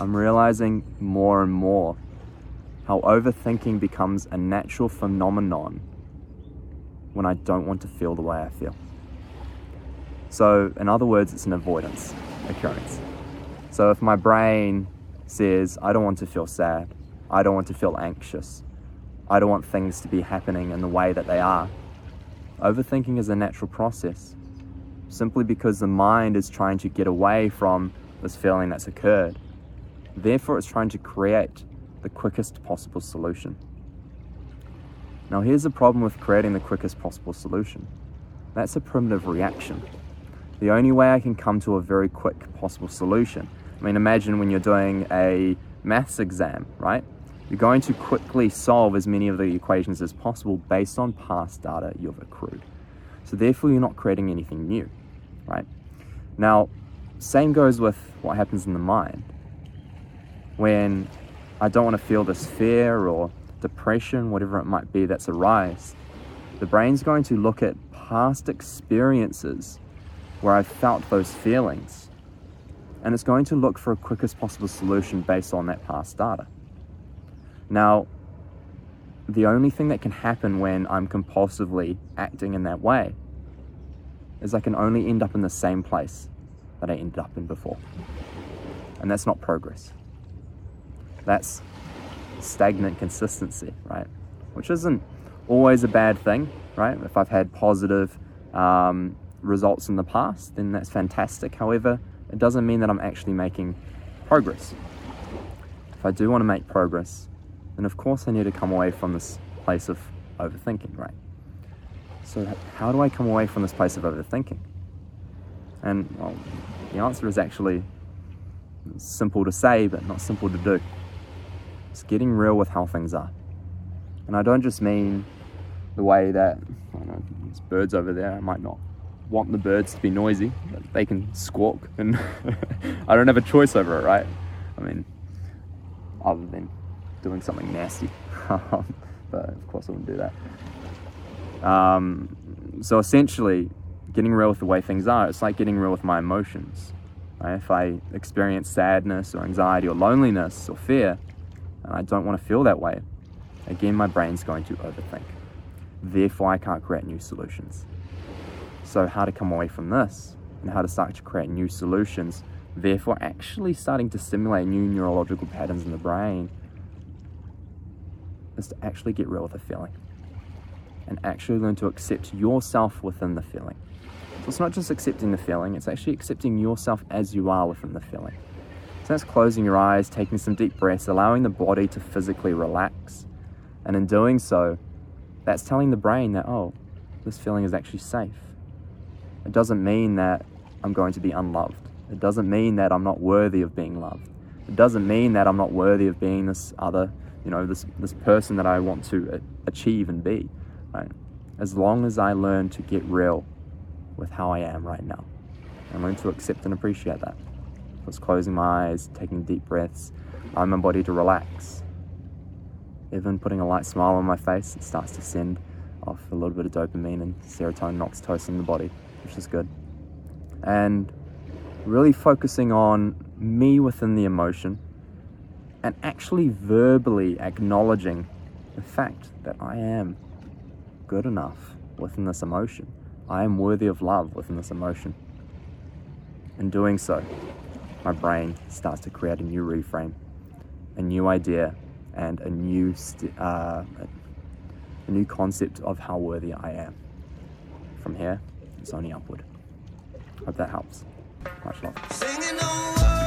realizing more and more how overthinking becomes a natural phenomenon when I don't want to feel the way I feel. So, in other words, it's an avoidance occurrence. So, if my brain says, I don't want to feel sad, I don't want to feel anxious, I don't want things to be happening in the way that they are, overthinking is a natural process simply because the mind is trying to get away from this feeling that's occurred. Therefore, it's trying to create the quickest possible solution. Now, here's the problem with creating the quickest possible solution that's a primitive reaction the only way I can come to a very quick possible solution. I mean, imagine when you're doing a maths exam, right? You're going to quickly solve as many of the equations as possible based on past data you've accrued. So therefore, you're not creating anything new, right? Now, same goes with what happens in the mind. When I don't want to feel this fear or depression, whatever it might be that's arise, the brain's going to look at past experiences where I felt those feelings. And it's going to look for a quickest possible solution based on that past data. Now, the only thing that can happen when I'm compulsively acting in that way is I can only end up in the same place that I ended up in before. And that's not progress. That's stagnant consistency, right? Which isn't always a bad thing, right? If I've had positive um, results in the past, then that's fantastic. However, it doesn't mean that I'm actually making progress. If I do want to make progress, then of course I need to come away from this place of overthinking, right? So, how do I come away from this place of overthinking? And well, the answer is actually simple to say, but not simple to do. It's getting real with how things are. And I don't just mean the way that, I know, there's birds over there, I might not want the birds to be noisy, but they can squawk, and I don't have a choice over it, right? I mean, other than doing something nasty, but of course I wouldn't do that. Um, so essentially, getting real with the way things are, it's like getting real with my emotions. Right? If I experience sadness or anxiety or loneliness or fear, and I don't want to feel that way, again, my brain's going to overthink. Therefore, I can't create new solutions. So, how to come away from this and how to start to create new solutions, therefore, actually starting to stimulate new neurological patterns in the brain is to actually get real with the feeling and actually learn to accept yourself within the feeling. So, it's not just accepting the feeling, it's actually accepting yourself as you are within the feeling. So, that's closing your eyes, taking some deep breaths, allowing the body to physically relax. And in doing so, that's telling the brain that, oh, this feeling is actually safe it doesn't mean that I'm going to be unloved. It doesn't mean that I'm not worthy of being loved. It doesn't mean that I'm not worthy of being this other, you know, this, this person that I want to achieve and be, right? As long as I learn to get real with how I am right now and learn to accept and appreciate that. Just closing my eyes, taking deep breaths, allowing my body to relax. Even putting a light smile on my face, it starts to send off a little bit of dopamine and serotonin, oxytocin in the body which is good. And really focusing on me within the emotion and actually verbally acknowledging the fact that I am good enough within this emotion. I am worthy of love within this emotion. In doing so, my brain starts to create a new reframe, a new idea, and a new st- uh, a new concept of how worthy I am. From here, it's only upward. Hope that helps. Much love.